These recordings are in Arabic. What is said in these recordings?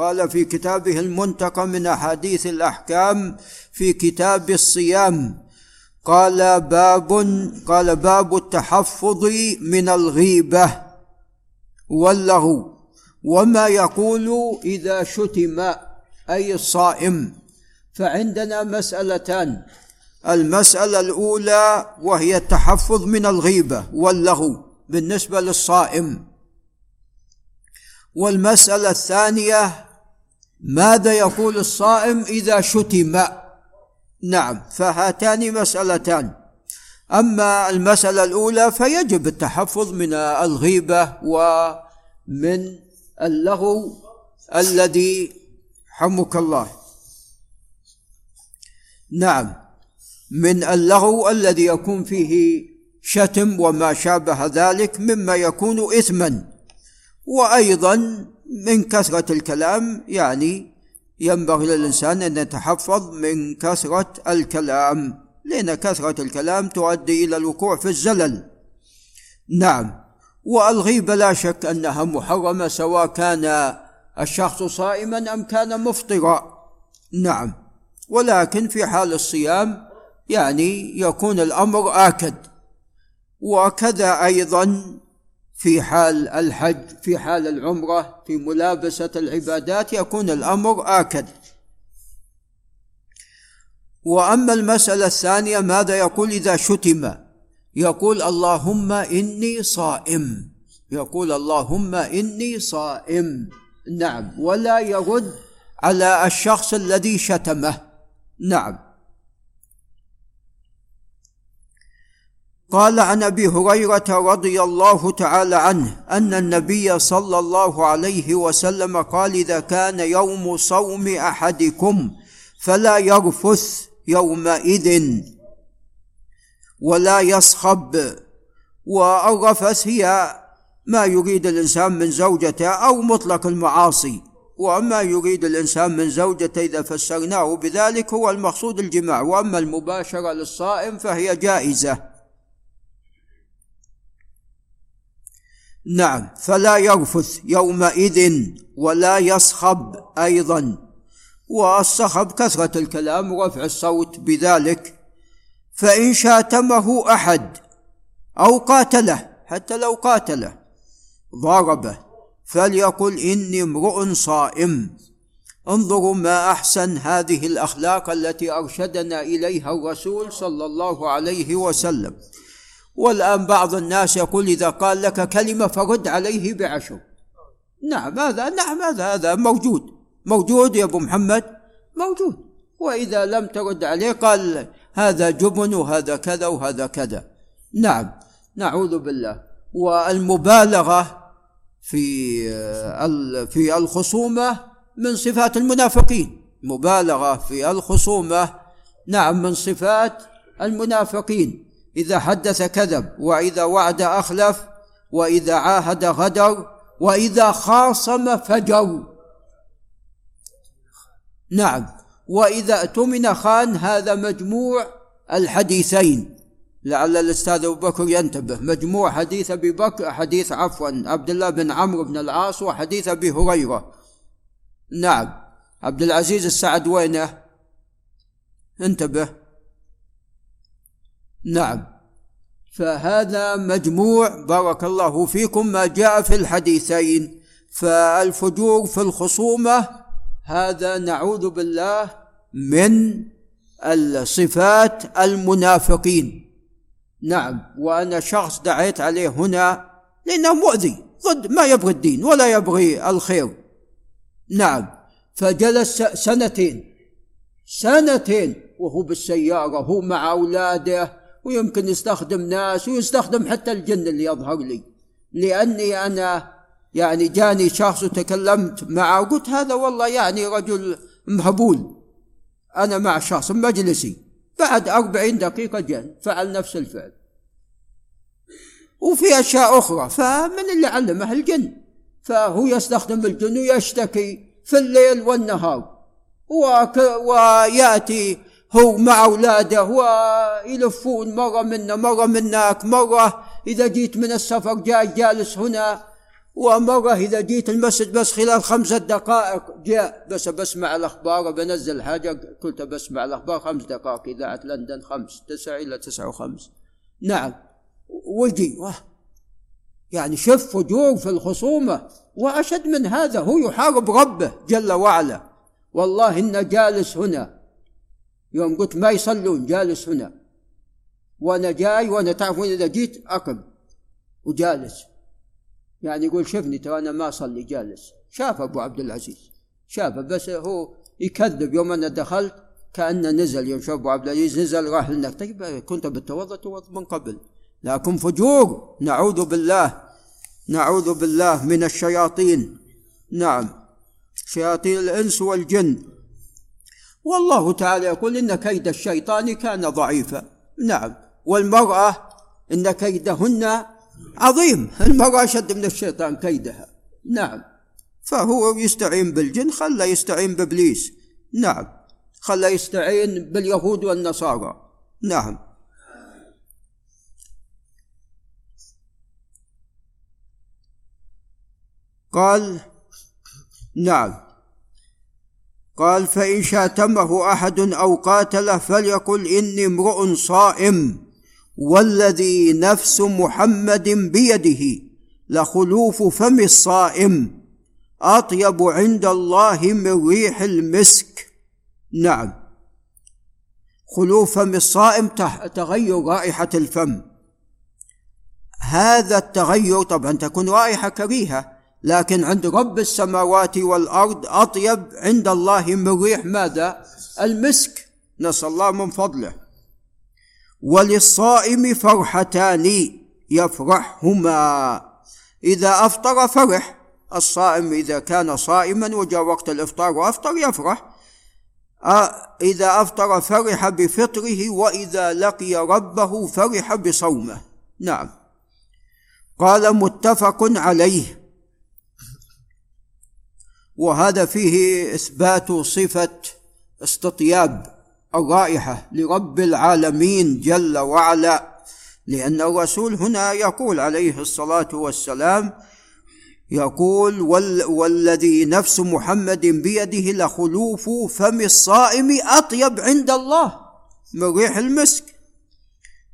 قال في كتابه المنتقى من أحاديث الأحكام في كتاب الصيام. قال باب قال باب التحفظ من الغيبة واللغو. وما يقول إذا شتم أي الصائم. فعندنا مسألتان. المسألة الأولى وهي التحفظ من الغيبة واللغو بالنسبة للصائم. والمسألة الثانية ماذا يقول الصائم إذا شتم؟ نعم فهاتان مسألتان. أما المسألة الأولى فيجب التحفظ من الغيبة ومن اللغو الذي حمك الله. نعم من اللغو الذي يكون فيه شتم وما شابه ذلك مما يكون إثما. وأيضا من كثرة الكلام يعني ينبغي للإنسان أن يتحفظ من كثرة الكلام لأن كثرة الكلام تؤدي إلى الوقوع في الزلل. نعم. والغيبة لا شك أنها محرمة سواء كان الشخص صائما أم كان مفطرا. نعم. ولكن في حال الصيام يعني يكون الأمر آكد. وكذا أيضا في حال الحج في حال العمرة في ملابسة العبادات يكون الأمر آكد. وأما المسألة الثانية ماذا يقول إذا شتم؟ يقول اللهم إني صائم. يقول اللهم إني صائم. نعم. ولا يرد على الشخص الذي شتمه. نعم. قال عن أبي هريرة رضي الله تعالى عنه أن النبي صلى الله عليه وسلم قال إذا كان يوم صوم أحدكم فلا يرفث يومئذ ولا يصخب والرفث هي ما يريد الإنسان من زوجته أو مطلق المعاصي وما يريد الإنسان من زوجته إذا فسرناه بذلك هو المقصود الجماع وأما المباشرة للصائم فهي جائزة نعم فلا يرفث يومئذ ولا يصخب أيضا. والصخب كثرة الكلام ورفع الصوت بذلك فإن شاتمه أحد أو قاتله حتى لو قاتله ضربه فليقل إني امرؤ صائم. انظروا ما أحسن هذه الأخلاق التي أرشدنا إليها الرسول صلى الله عليه وسلم. والآن بعض الناس يقول إذا قال لك كلمة فرد عليه بعشر. نعم هذا نعم هذا هذا موجود. موجود يا أبو محمد؟ موجود. وإذا لم ترد عليه قال هذا جبن وهذا كذا وهذا كذا. نعم نعوذ بالله. والمبالغة في في الخصومة من صفات المنافقين. مبالغة في الخصومة نعم من صفات المنافقين. إذا حدث كذب وإذا وعد أخلف وإذا عاهد غدر وإذا خاصم فجر. نعم. وإذا اؤتمن خان هذا مجموع الحديثين. لعل الأستاذ أبو بكر ينتبه. مجموع حديث أبي بكر حديث عفوا عبد الله بن عمرو بن العاص وحديث أبي هريرة. نعم. عبد العزيز السعد وينه؟ انتبه. نعم. فهذا مجموع بارك الله فيكم ما جاء في الحديثين. فالفجور في الخصومة هذا نعوذ بالله من الصفات المنافقين. نعم. وأنا شخص دعيت عليه هنا لأنه مؤذي ضد ما يبغي الدين ولا يبغي الخير. نعم. فجلس سنتين سنتين وهو بالسيارة هو مع أولاده ويمكن يستخدم ناس ويستخدم حتى الجن اللي يظهر لي. لأني أنا يعني جاني شخص وتكلمت معه وقلت هذا والله يعني رجل مهبول. أنا مع شخص مجلسي. بعد أربعين دقيقة جن فعل نفس الفعل. وفي أشياء أخرى فمن اللي علمه الجن. فهو يستخدم الجن ويشتكي في الليل والنهار. ويأتي هو مع أولاده ويلفون مرة منا مرة منك مرة إذا جيت من السفر جاي جالس هنا ومرة إذا جيت المسجد بس خلال خمسة دقائق جاء بس بسمع الأخبار بنزل حاجة قلت بسمع الأخبار خمس دقائق إذاعة لندن خمس تسعة إلى تسعة وخمس. نعم. وجي يعني شوف فجور في الخصومة وأشد من هذا هو يحارب ربه جل وعلا. والله إن جالس هنا. يوم قلت ما يصلون جالس هنا. وأنا جاي وأنا تعرفون إذا جيت؟ أقم وجالس. يعني يقول شفني ترى أنا ما أصلي جالس. شاف أبو عبد العزيز. شافه بس هو يكذب. يوم أنا دخلت كأنه نزل. يوم شاف أبو عبد العزيز نزل راح لنا. طيب كنت بتوضأ توضأ من قبل. لكن فجور نعوذ بالله. نعوذ بالله من الشياطين. نعم. شياطين الإنس والجن. والله تعالى يقول إن كيد الشيطان كان ضعيفا. نعم. والمرأة إن كيدهن عظيم. المرأة أشد من الشيطان كيدها. نعم. فهو يستعين بالجن خلى يستعين بإبليس. نعم. خلى يستعين باليهود والنصارى. نعم. قال نعم. قال فإن شاتمه أحد أو قاتله فليقل إني امرؤ صائم والذي نفس محمد بيده لخلوف فم الصائم أطيب عند الله من ريح المسك. نعم. خلوف فم الصائم تغير رائحة الفم. هذا التغير طبعا تكون رائحة كريهة. لكن عند رب السماوات والأرض أطيب عند الله من ريح ماذا؟ المسك. نسأل الله من فضله. وللصائم فرحتان يفرحهما. إذا أفطر فرح. الصائم إذا كان صائما وجاء وقت الإفطار وأفطر يفرح. إذا أفطر فرح بفطره وإذا لقي ربه فرح بصومه. نعم. قال متفق عليه. وهذا فيه إثبات صفة استطياب الرائحه لرب العالمين جل وعلا لأن الرسول هنا يقول عليه الصلاة والسلام يقول وال والذي نفس محمد بيده لخلوف فم الصائم أطيب عند الله من ريح المسك.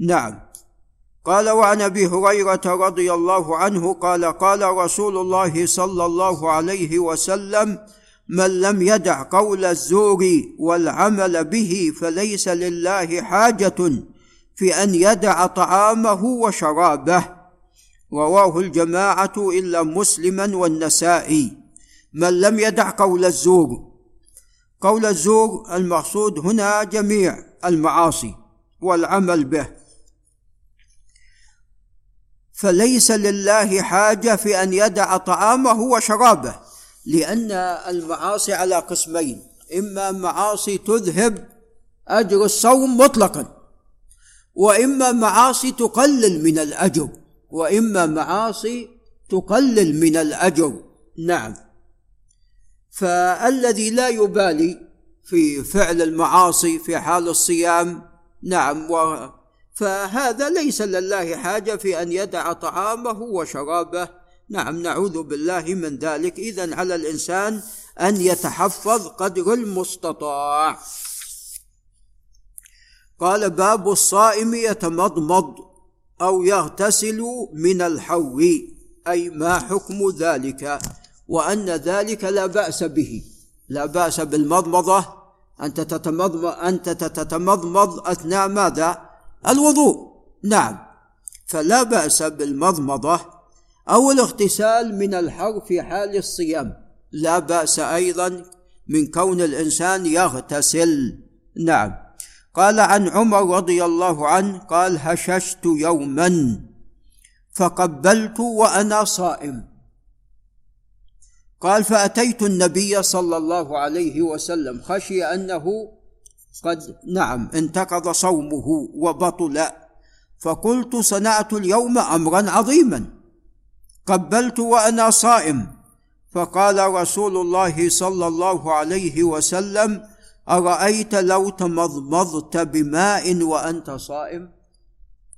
نعم. قال وعن أبي هريرة رضي الله عنه قال قال رسول الله صلى الله عليه وسلم من لم يدع قول الزور والعمل به فليس لله حاجة في أن يدع طعامه وشرابه. رواه الجماعة إلا مسلما والنسائي. من لم يدع قول الزور. قول الزور المقصود هنا جميع المعاصي والعمل به. فليس لله حاجة في أن يدع طعامه وشرابه لأن المعاصي على قسمين إما معاصي تذهب أجر الصوم مطلقا وإما معاصي تقلل من الأجر وإما معاصي تقلل من الأجر. نعم. فالذي لا يبالي في فعل المعاصي في حال الصيام نعم فهذا ليس لله حاجة في أن يدع طعامه وشرابه. نعم نعوذ بالله من ذلك. اذا على الإنسان أن يتحفظ قدر المستطاع. قال باب الصائم يتمضمض أو يغتسل من الحو. أي ما حكم ذلك؟ وأن ذلك لا بأس به. لا بأس بالمضمضة. أنت تتمضمض أنت تتمضمض أثناء ماذا؟ الوضوء. نعم. فلا بأس بالمضمضة أو الاغتسال من الحر في حال الصيام. لا بأس أيضا من كون الإنسان يغتسل. نعم. قال عن عمر رضي الله عنه قال هششت يوما فقبلت وأنا صائم. قال فأتيت النبي صلى الله عليه وسلم خشي أنه قد نعم انتقض صومه وبطل فقلت صنعت اليوم أمرا عظيما. قبلت وأنا صائم. فقال رسول الله صلى الله عليه وسلم أرأيت لو تمضمضت بماء وأنت صائم؟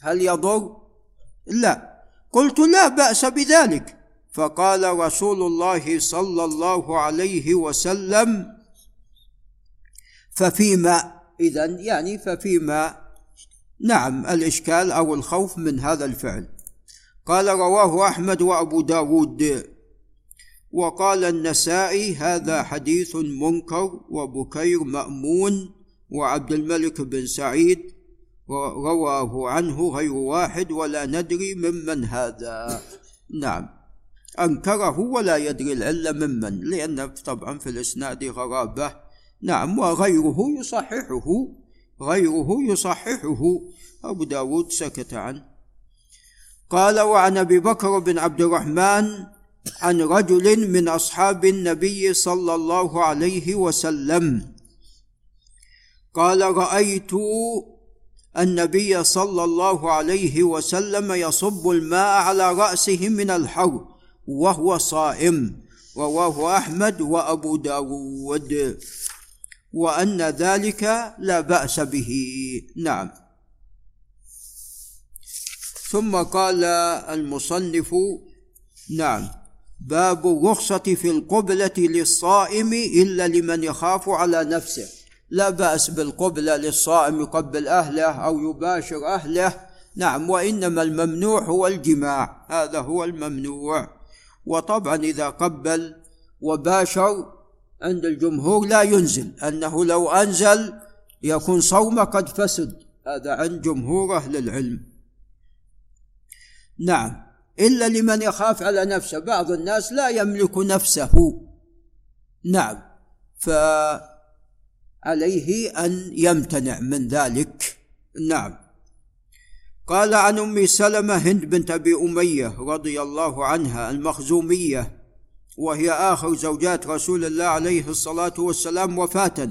هل يضر؟ لا. قلت لا بأس بذلك. فقال رسول الله صلى الله عليه وسلم ففيما إذا يعني ففيما نعم الإشكال أو الخوف من هذا الفعل. قال رواه أحمد وأبو داود. وقال النسائي هذا حديث منكر وبكير مأمون وعبد الملك بن سعيد رواه عنه غير واحد ولا ندري ممن هذا. نعم. أنكره ولا يدري العلة ممن لأن طبعا في الإسناد غرابة. نعم وغيره يصححه غيره يصححه. أبو داود سكت عنه. قال وعن أبي بكر بن عبد الرحمن عن رجل من أصحاب النبي صلى الله عليه وسلم. قال رأيت النبي صلى الله عليه وسلم يصب الماء على رأسه من الحر وهو صائم. رواه أحمد وأبو داود. وأن ذلك لا بأس به. نعم. ثم قال المصنف نعم باب الرخصة في القبلة للصائم إلا لمن يخاف على نفسه. لا بأس بالقبلة للصائم يقبل أهله أو يباشر أهله. نعم وإنما الممنوع هو الجماع. هذا هو الممنوع. وطبعا إذا قبل وباشر عند الجمهور لا ينزل أنه لو أنزل يكون صومه قد فسد. هذا عند جمهور أهل العلم. نعم. إلا لمن يخاف على نفسه. بعض الناس لا يملك نفسه. نعم. فعليه أن يمتنع من ذلك. نعم. قال عن أم سلمة هند بنت أبي أمية رضي الله عنها المخزومية وهي آخر زوجات رسول الله عليه الصلاة والسلام وفاه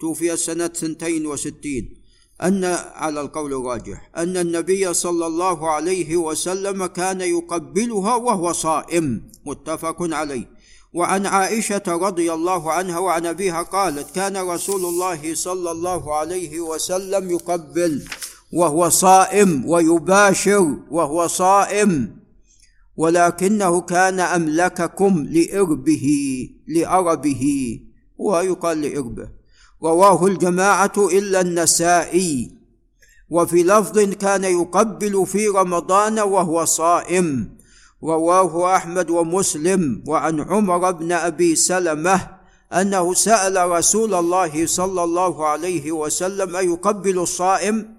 توفي ثنتين وستين. أن على القول الراجح أن النبي صلى الله عليه وسلم كان يقبلها وهو صائم. متفق عليه. وعن عائشة رضي الله عنها وعن أبيها قالت كان رسول الله صلى الله عليه وسلم يقبل وهو صائم ويباشر وهو صائم. ولكنه كان أملككم لإربه لاربه ويقال لإربه. رواه الجماعة إلا النسائي. وفي لفظ كان يقبل في رمضان وهو صائم. رواه أحمد ومسلم. وعن عمر بن أبي سلمة أنه سأل رسول الله صلى الله عليه وسلم أيقبل الصائم؟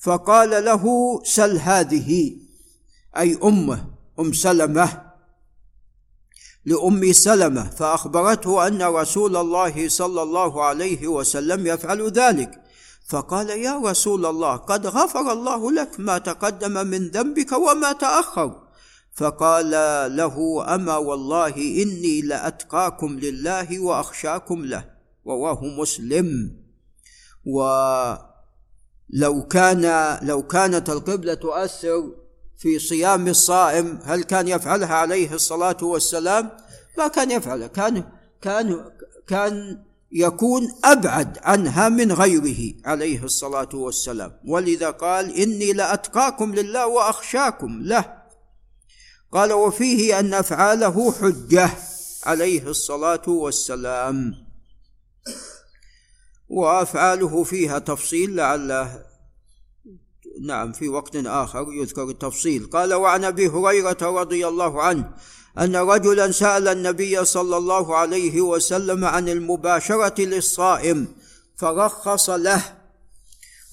فقال له سل هذه أي أمه. أم سلمة لأم سلمة فأخبرته أن رسول الله صلى الله عليه وسلم يفعل ذلك. فقال يا رسول الله قد غفر الله لك ما تقدم من ذنبك وما تأخر. فقال له أما والله إني لأتقاكم لله وأخشاكم له رواه مسلم. ولو كان لو كانت القبلة تؤثر في صيام الصائم هل كان يفعلها عليه الصلاة والسلام؟ ما كان يفعلها كان كان كان يكون أبعد عنها من غيره عليه الصلاة والسلام. ولذا قال إني لأتقاكم لله وأخشاكم له. قال وفيه أن أفعاله حجة عليه الصلاة والسلام. وأفعاله فيها تفصيل لعله نعم في وقت آخر يذكر التفصيل. قال وعن أبي هريرة رضي الله عنه أن رجلا سأل النبي صلى الله عليه وسلم عن المباشرة للصائم فرخص له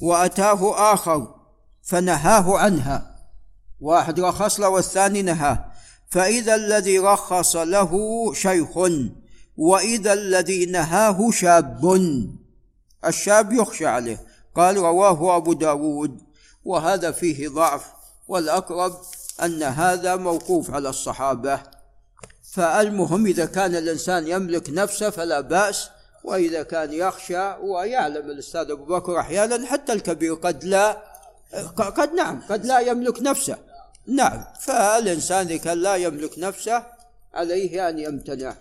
وأتاه آخر فنهاه عنها. واحد رخص له والثاني نهاه. فإذا الذي رخص له شيخ وإذا الذي نهاه شاب. الشاب يخشى عليه. قال رواه أبو داود. وهذا فيه ضعف والأقرب أن هذا موقوف على الصحابة. فالمهم إذا كان الإنسان يملك نفسه فلا بأس وإذا كان يخشى ويعلم الأستاذ أبو بكر أحيانا حتى الكبير قد لا قد نعم قد لا يملك نفسه. نعم فالإنسان إذا كان لا يملك نفسه عليه أن يمتنع.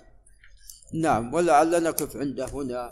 نعم ولعل نقف عند هنا.